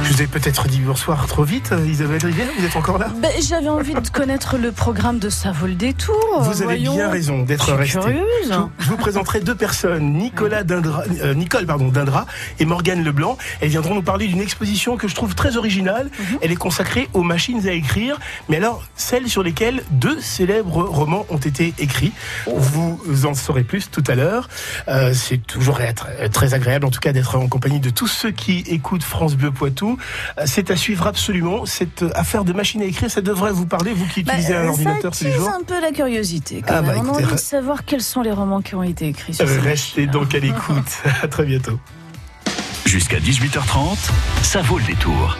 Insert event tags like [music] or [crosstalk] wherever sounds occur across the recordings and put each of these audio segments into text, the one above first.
Je vous ai peut-être dit bonsoir trop vite, euh, Isabelle Rivière, vous êtes encore là? Ben, J'avais envie de connaître le programme de Ça vaut le détour. Vous avez voyons. bien raison d'être Je suis resté. curieuse. Je, vous- je vous présenterai deux personnes, Nicolas Dindra, euh, Nicole pardon, Dindra et Morgane Leblanc. Elles viendront nous parler d'une exposition que je trouve très originale. Mhm. Elle est consacrée aux machines à écrire, mais alors celles sur lesquelles deux célèbres romans ont été écrits. Vous en saurez plus tout à l'heure. Euh, C'est toujours être- très agréable, en tout cas, d'être en compagnie de tous ceux qui écoutent France Bleu Poitou. Euh, C'est à suivre absolument. Cette affaire de machine à écrire, ça devrait vous parler, vous qui Bah, utilisez un ça ordinateur tous les jours. un peu la curiosité. Quand Ah, même. bah, On a envie de savoir quels sont les romans qui ont été écrits sur Euh, Restez donc à l'écoute. [laughs] à très bientôt. Jusqu'à 18h30, ça vaut le détour.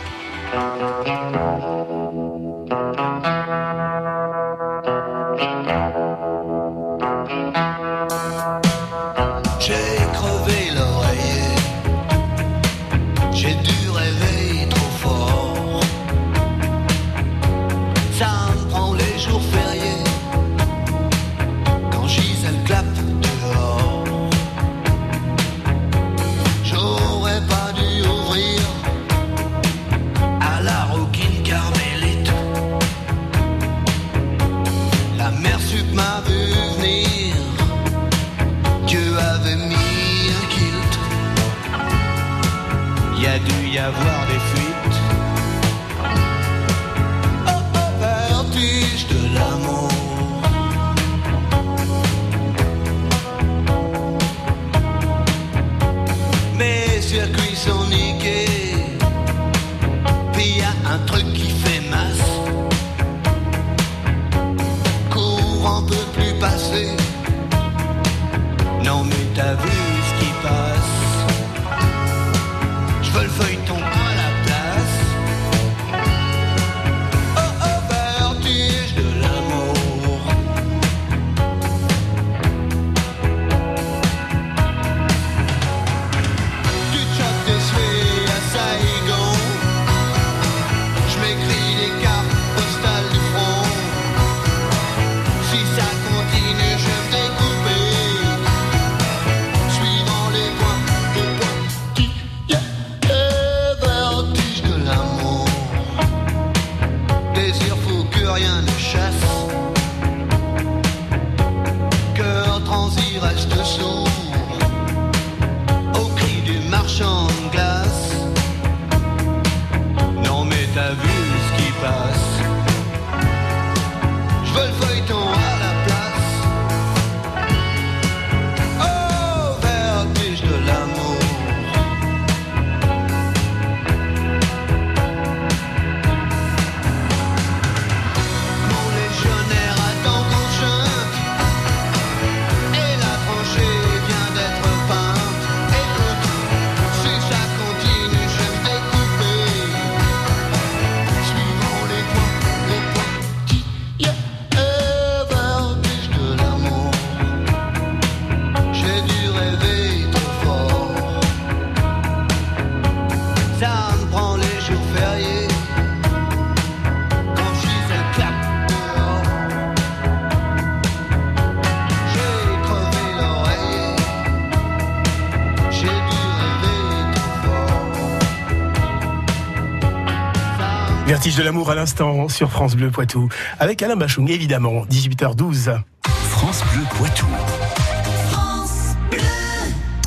Vertige de l'amour à l'instant sur France Bleu Poitou. Avec Alain Bachung, évidemment, 18h12. France Bleu Poitou.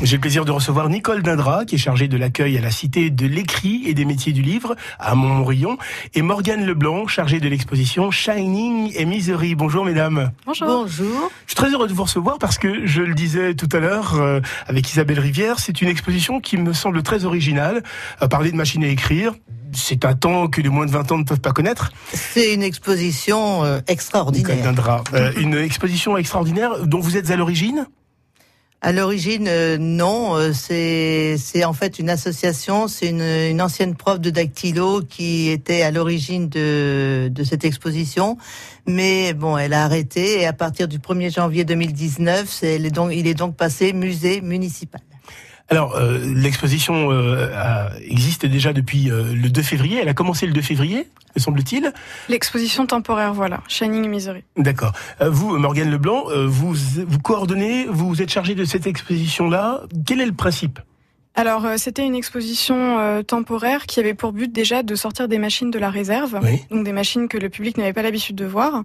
J'ai le plaisir de recevoir Nicole Dindra, qui est chargée de l'accueil à la Cité de l'écrit et des métiers du livre, à Montmorillon, et Morgane Leblanc, chargée de l'exposition Shining et Misery. Bonjour mesdames. Bonjour. Je suis très heureux de vous recevoir parce que, je le disais tout à l'heure euh, avec Isabelle Rivière, c'est une exposition qui me semble très originale. Euh, parler de machine à écrire, c'est un temps que les moins de 20 ans ne peuvent pas connaître. C'est une exposition euh, extraordinaire. Euh, une exposition extraordinaire dont vous êtes à l'origine? À l'origine, euh, non, euh, c'est c'est en fait une association, c'est une, une ancienne prof de dactylo qui était à l'origine de, de cette exposition, mais bon, elle a arrêté et à partir du 1er janvier 2019, c'est, elle est donc, il est donc passé musée municipal. Alors, euh, l'exposition euh, a- existe déjà depuis euh, le 2 février. Elle a commencé le 2 février, me semble-t-il. L'exposition temporaire, voilà, Shining Misery. D'accord. Euh, vous, Morgane Leblanc, euh, vous, vous coordonnez, vous êtes chargé de cette exposition-là. Quel est le principe? Alors, euh, c'était une exposition euh, temporaire qui avait pour but déjà de sortir des machines de la réserve, Oui. donc des machines que le public n'avait pas l'habitude de voir.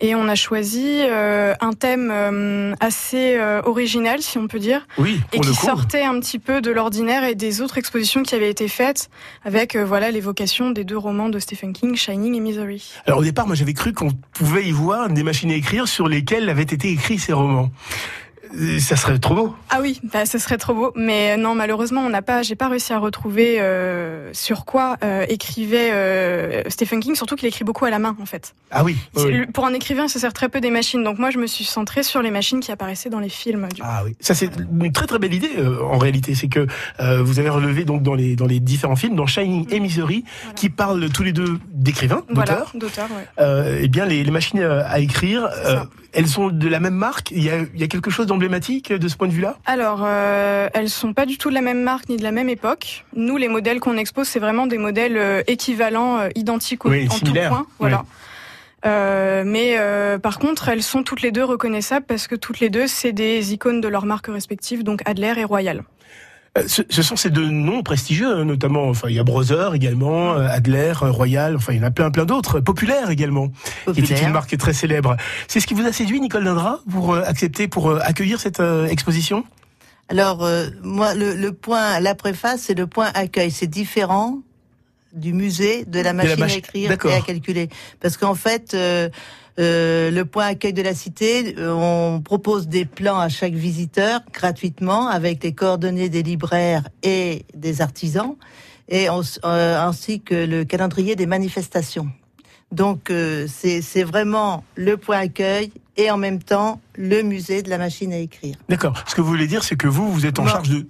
Et on a choisi euh, un thème euh, assez euh, original, si on peut dire, Oui, et qui coup. sortait un petit peu de l'ordinaire et des autres expositions qui avaient été faites, avec euh, voilà l'évocation des deux romans de Stephen King, Shining et Misery. Alors au départ, moi j'avais cru qu'on pouvait y voir des machines à écrire sur lesquelles avaient été écrits ces romans. Ça serait trop beau. Ah oui, bah, ce serait trop beau, mais euh, non, malheureusement, on n'a pas, j'ai pas réussi à retrouver euh, sur quoi euh, écrivait euh, Stephen King, surtout qu'il écrit beaucoup à la main en fait. Ah oui. Pour un écrivain, il se sert très peu des machines, donc moi je me suis centrée sur les machines qui apparaissaient dans les films. Du coup. Ah oui, ça c'est une très très belle idée en réalité, c'est que vous avez relevé donc dans les dans les différents films, dans Shining et Misery, Voilà. qui parlent tous les deux d'écrivains, Voilà, d'auteurs. d'auteurs, ouais. Eh bien les, les machines à écrire, elles sont de la même marque. Il y a, il y a quelque chose d'emblématique de ce point de vue-là? Alors, euh, elles sont pas du tout de la même marque ni de la même époque. Nous, les modèles qu'on expose, c'est vraiment des modèles euh, équivalents, euh, identiques au- Oui, en tout point. Voilà. Euh, mais par contre, elles sont toutes les deux reconnaissables parce que toutes les deux, c'est des icônes de leurs marques respectives, donc Adler et Royal. Euh, Ce, ce sont ces deux noms prestigieux, hein, notamment. Enfin, il y a Brother également, euh, Adler, euh, Royal. Enfin, il y en a plein, plein d'autres. Populaire également, qui était une Populaire. marque très célèbre. C'est ce qui vous a séduit, Nicole Dindra, pour accepter, pour accueillir cette exposition? Alors, euh, moi, le, le point, la préface, c'est le point accueil. C'est différent du musée, de la machine mach- à écrire et à calculer. Parce qu'en fait, euh, euh, le point accueil de la cité, euh, on propose des plans à chaque visiteur gratuitement avec les coordonnées des libraires et des artisans, et euh, ainsi que le calendrier des manifestations. Donc, c'est vraiment le point accueil et en même temps le musée de la machine à écrire. D'accord. Ce que vous voulez dire, c'est que vous, vous êtes en charge de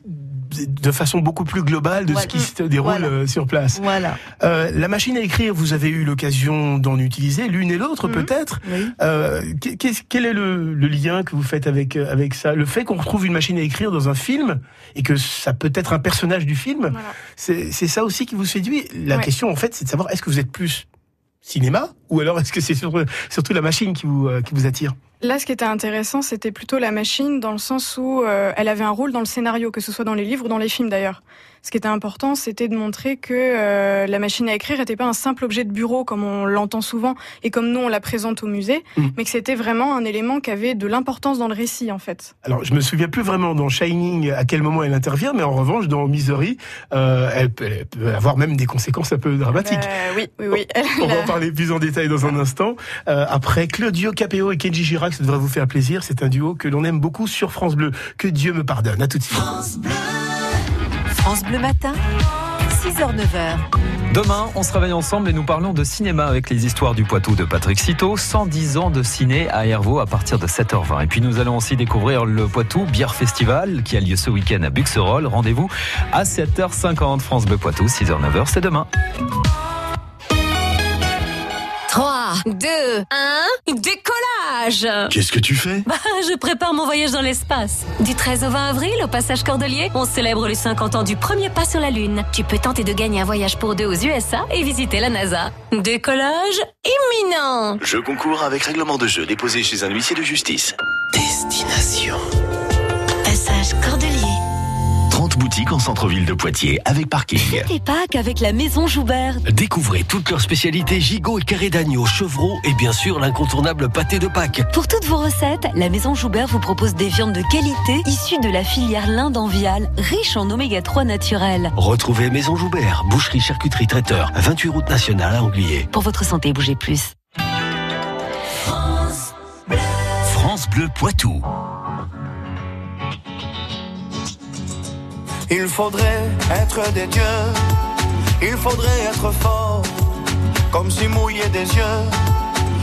de façon beaucoup plus globale de Voilà. ce qui se déroule Voilà. euh, sur place. Voilà. Euh, la machine à écrire, vous avez eu l'occasion d'en utiliser l'une et l'autre Mhm. peut-être. Oui. Euh, quel est le, le lien que vous faites avec euh, avec ça? Le fait qu'on retrouve une machine à écrire dans un film et que ça peut être un personnage du film, Voilà. c'est c'est ça aussi qui vous séduit? La Ouais. question en fait, c'est de savoir est-ce que vous êtes plus cinéma ou alors est-ce que c'est surtout, la machine qui vous euh, qui vous attire? Là, ce qui était intéressant, c'était plutôt la machine, dans le sens où euh, elle avait un rôle dans le scénario, que ce soit dans les livres ou dans les films d'ailleurs. Ce qui était important, c'était de montrer que euh, la machine à écrire n'était pas un simple objet de bureau comme on l'entend souvent et comme nous on la présente au musée, Mhm. mais que c'était vraiment un élément qui avait de l'importance dans le récit en fait. Alors, je me souviens plus vraiment dans Shining à quel moment elle intervient, mais en revanche, dans Misery, euh, elle, peut, elle peut avoir même des conséquences un peu dramatiques. Euh, oui, oui, oui. Elle On va en parler plus en détail dans un [laughs] instant. Euh, après, Claudio Capéo et Kenji Girac, ça devrait vous faire plaisir. C'est un duo que l'on aime beaucoup sur France Bleu. Que Dieu me pardonne. À tout de suite. France Bleu Matin, 6h-9h. Demain, on se réveille ensemble et nous parlons de cinéma avec les histoires du Poitou de Patrick Citeau. 110 ans de ciné à Hervaux à partir de 7h20. Et puis nous allons aussi découvrir le Poitou Bière Festival qui a lieu ce week-end à Buxerolles. Rendez-vous à 7h50. France Bleu Poitou, 6h-9h, c'est demain. 3, 2, 1, décollage Qu'est-ce que tu fais? Bah, je prépare mon voyage dans l'espace. Du 13 au 20 avril, au passage Cordelier, on célèbre les 50 ans du premier pas sur la Lune. Tu peux tenter de gagner un voyage pour deux aux USA et visiter la NASA. Décollage imminent Jeu concours avec règlement de jeu déposé chez un huissier de justice. Destination. Passage Cordelier. 30 boutiques en centre-ville de Poitiers avec parking. Tes Pâques avec la Maison Joubert. Découvrez toutes leurs spécialités gigot et carré d'agneau, chevreau et bien sûr l'incontournable pâté de Pâques. Pour toutes vos recettes, la Maison Joubert vous propose des viandes de qualité issues de la filière linde en viale, riche en oméga 3 naturel. Retrouvez Maison Joubert, boucherie charcuterie traiteur, 28 route nationale à Anglier. Pour votre santé, bougez plus. France Bleu Poitou. Il faudrait être des dieux, il faudrait être fort, comme si mouiller des yeux,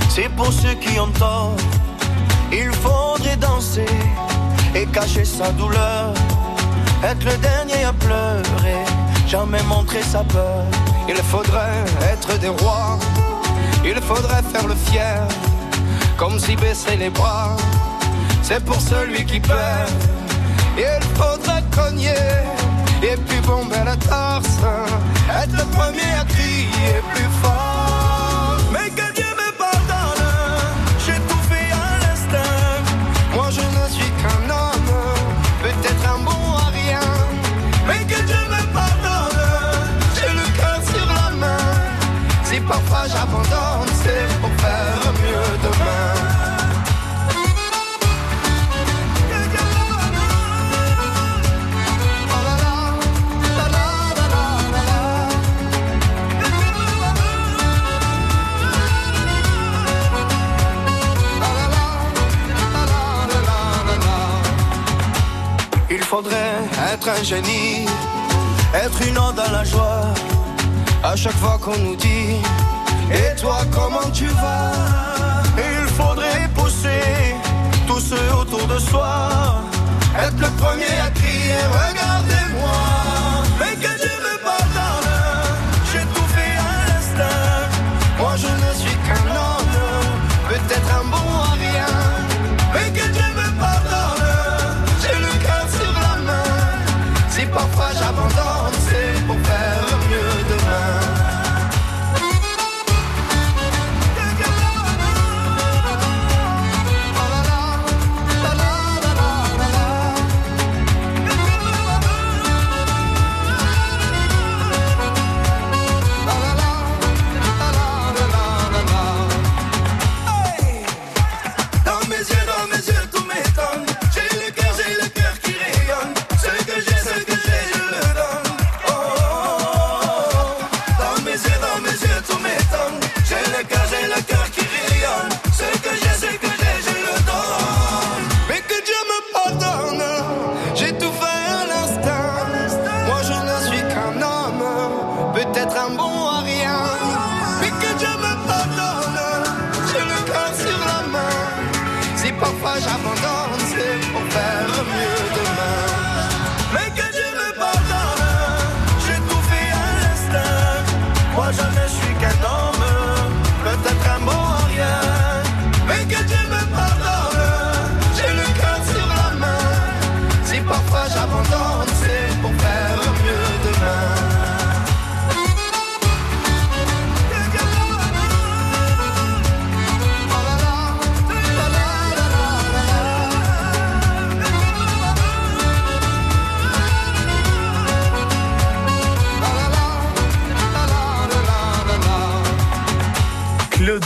c'est pour ceux qui ont tort. Il faudrait danser et cacher sa douleur, être le dernier à pleurer, jamais montrer sa peur. Il faudrait être des rois, il faudrait faire le fier, comme si baisser les bras, c'est pour celui qui perd. Il faudrait et puis bomber la torse. Être le premier à crier plus fort. Mais que Dieu me pardonne, j'ai tout fait à l'instinct. Moi je ne suis qu'un homme, peut-être un bon à rien. Mais que Dieu me pardonne, j'ai le cœur sur la main. Si parfois j'abandonne, c'est pour faire mieux demain. Être un génie, être une onde dans la joie. À chaque fois qu'on nous dit, et toi comment tu vas? Il faudrait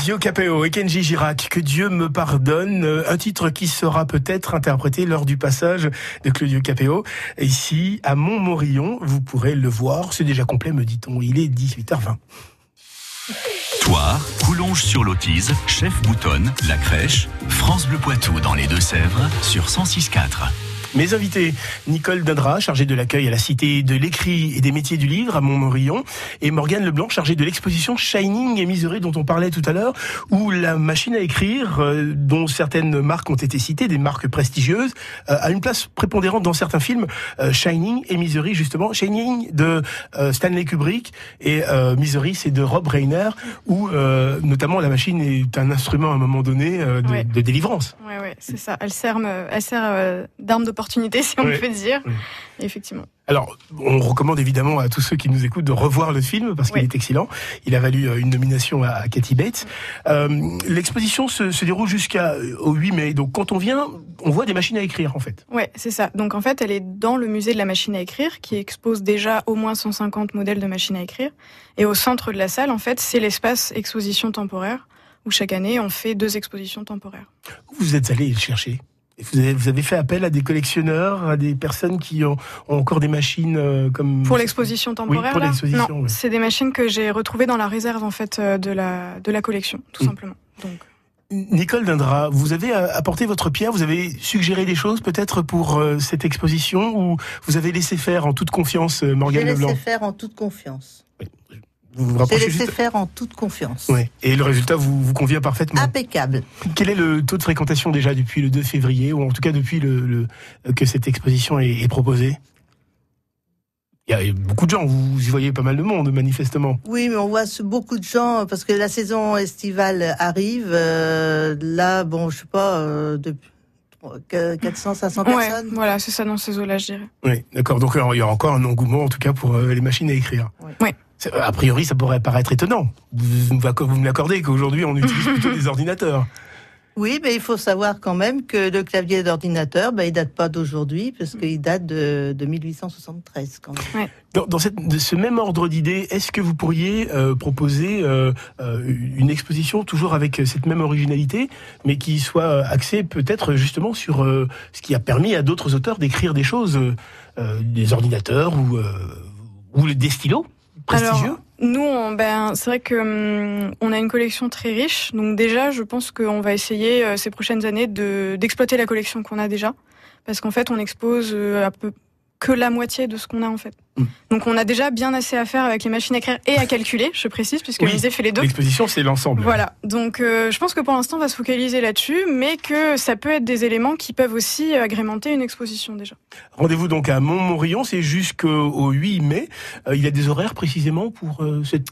Claudio Capéo et Kenji Girac, que Dieu me pardonne, euh, un titre qui sera peut-être interprété lors du passage de Claudio Capéo. Ici, à Montmorillon, vous pourrez le voir, c'est déjà complet, me dit-on, il est 18h20. Toire, Coulonges sur l'Autise, Chef Boutonne, La Crèche, France Bleu Poitou dans les Deux-Sèvres sur 106.4. Mes invités, Nicole Dindra, chargée de l'accueil à la Cité de l'écrit et des métiers du livre à Montmorillon, et Morgane Leblanc, chargée de l'exposition Shining et Misery dont on parlait tout à l'heure, où la machine à écrire, euh, dont certaines marques ont été citées, des marques prestigieuses, euh, a une place prépondérante dans certains films. Euh, Shining et Misery, justement. Shining de Stanley Kubrick et Misery, c'est de Rob Reiner, où notamment la machine est un instrument à un moment donné de, Ouais. de délivrance. Ouais, ouais, c'est ça. Elle sert, elle sert d'arme si on peut dire. Effectivement. Alors, on recommande évidemment à tous ceux qui nous écoutent de revoir le film parce qu'il Oui. est excellent. Il a valu euh, une nomination à Cathy Bates. Euh, L'exposition se, se déroule jusqu'à euh, au 8 mai. Donc, quand on vient, on voit des machines à écrire en fait. Ouais, c'est ça. Donc en fait, elle est dans le musée de la machine à écrire, qui expose déjà au moins 150 modèles de machines à écrire. Et au centre de la salle, en fait, c'est l'espace exposition temporaire, où chaque année, on fait deux expositions temporaires. Vous êtes allé le chercher? Vous avez, vous avez fait appel à des collectionneurs, à des personnes qui ont, ont encore des machines euh, comme Pour l'exposition temporaire, pour l'exposition, non, ouais. c'est des machines que j'ai retrouvées dans la réserve en fait euh, de la de la collection, tout Mm. simplement. Donc Nicole Dindra, vous avez euh, apporté votre pierre, vous avez suggéré des choses peut-être pour euh, cette exposition ou vous avez laissé faire en toute confiance euh, J'ai Morgane laissé Leblanc? faire en toute confiance. Vous vous J'ai rapprochez laissé juste faire en toute confiance. Ouais. Et le résultat vous, vous convient parfaitement. Impeccable. Quel est le taux de fréquentation déjà depuis le 2 février, ou en tout cas depuis le, le- que cette exposition est, est proposée? Il y a beaucoup de gens, vous y voyez pas mal de monde manifestement. Oui, mais on voit beaucoup de gens parce que la saison estivale arrive. euh, là, bon, je sais pas, euh, depuis 400, 500 ouais, personnes. voilà, c'est ça dans ces eaux-là, je dirais. Oui, d'accord. Donc il y a encore un engouement en tout cas pour euh, les machines à écrire. Oui. Oui. C'est- A priori, ça pourrait paraître étonnant. Vous, me l'accordez qu'aujourd'hui on utilise [laughs] plutôt des ordinateurs. Oui, mais il faut savoir quand même que le clavier d'ordinateur, ben, il date pas d'aujourd'hui, parce qu'il date de, de 1873 quand même. Dans, dans cette, de ce même ordre d'idée, est-ce que vous pourriez euh, proposer euh, euh, une exposition toujours avec cette même originalité, mais qui soit euh, axée peut-être justement sur euh, ce qui a permis à d'autres auteurs d'écrire des choses, euh, euh, des ordinateurs ou, euh, ou des stylos? Prestigieux Alors, nous, on- ben, c'est vrai que hum, on a une collection très riche. Donc déjà, je pense qu'on va essayer euh, ces prochaines années de d'exploiter la collection qu'on a déjà, parce qu'en fait, on expose euh, à peu que la moitié de ce qu'on a en fait. Mm. Donc on a déjà bien assez à faire avec les machines à écrire et à calculer, je précise, puisque Oui. le musée fait les deux. L'exposition, c'est l'ensemble. Voilà, donc euh, je pense que pour l'instant on va se focaliser là-dessus, mais que ça peut être des éléments qui peuvent aussi agrémenter une exposition déjà. Rendez-vous donc à Montmorillon, c'est jusqu'au 8 mai. Euh, il y a des horaires précisément pour euh, cette.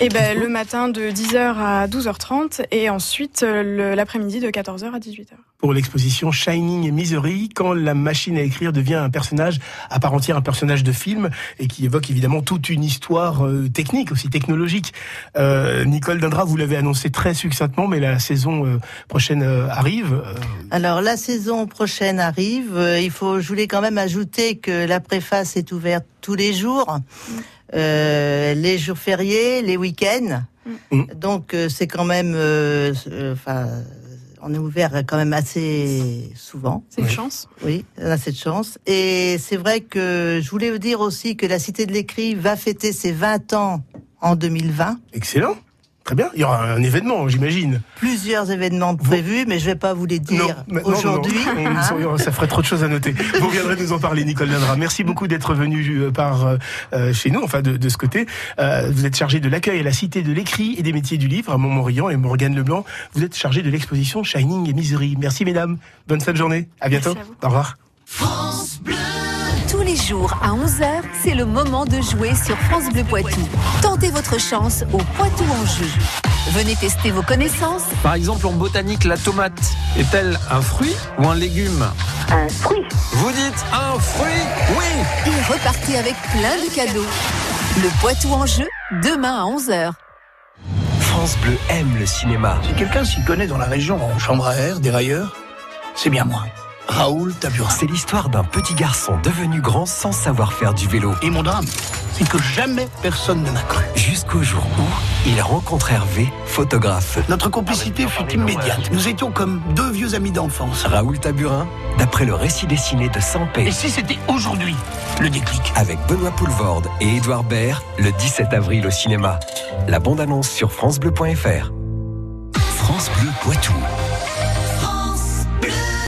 Et ben le matin de 10h à 12h30 et ensuite l'après-midi de 14h à 18h. Pour l'exposition Shining Misery, quand la machine à écrire devient un personnage à part entière, un personnage de film, et qui évoque évidemment toute une histoire euh, technique, aussi technologique. Euh, Nicole Dindra, vous l'avez annoncé très succinctement, mais la saison euh, prochaine euh, arrive. Euh, Alors la saison prochaine arrive. Il faut, je voulais quand même ajouter que la préface est ouverte tous les jours, euh, les jours fériés, les week-ends. Mm. Donc euh, c'est quand même, euh, euh, enfin, on est ouvert quand même assez souvent. C'est une Oui. chance. Oui, on a cette chance. Et c'est vrai que je voulais vous dire aussi que la Cité de l'écrit va fêter ses 20 ans en 2020. excellent. Très bien. Il y aura un événement, j'imagine. Plusieurs événements prévus, mais je vais pas vous les dire aujourd'hui. hein. Ça ferait trop de choses à noter. Vous reviendrez nous en parler, Nicole Dindra. Merci beaucoup d'être venu euh, par euh, euh, chez nous, enfin de, de ce côté. Euh, vous êtes chargé de l'accueil à la Cité de l'écrit et des métiers du livre à Montmorillon et Morgane Leblanc. Vous êtes chargé de l'exposition Shining et Misery. Merci mesdames. Bonne fin de journée. À bientôt. Merci à vous. Au revoir. Jours à 11h, c'est le moment de jouer sur France Bleu Poitou. Tentez votre chance au Poitou en jeu. Venez tester vos connaissances Par exemple, en botanique, la tomate est-elle un fruit ou un légume? Un fruit. Vous dites un fruit Oui et repartez avec plein de cadeaux. Le Poitou en jeu, demain à 11h. France Bleu aime le cinéma. Si quelqu'un s'y connaît dans la région en chambre à air, dérailleur, c'est bien moi. Raoul Taburin. C'est l'histoire d'un petit garçon devenu grand sans savoir faire du vélo. Et mon drame, c'est que jamais personne ne m'a cru. Jusqu'au jour où il rencontre Hervé, photographe. Notre complicité fut immédiate. Nous étions comme deux vieux amis d'enfance. Raoul Taburin, d'après le récit dessiné de Sampé. Et si c'était aujourd'hui le déclic Avec Benoît Poulvorde et Édouard Baird, le 17 avril au cinéma. La bande-annonce sur FranceBleu.fr. France Bleu Poitou.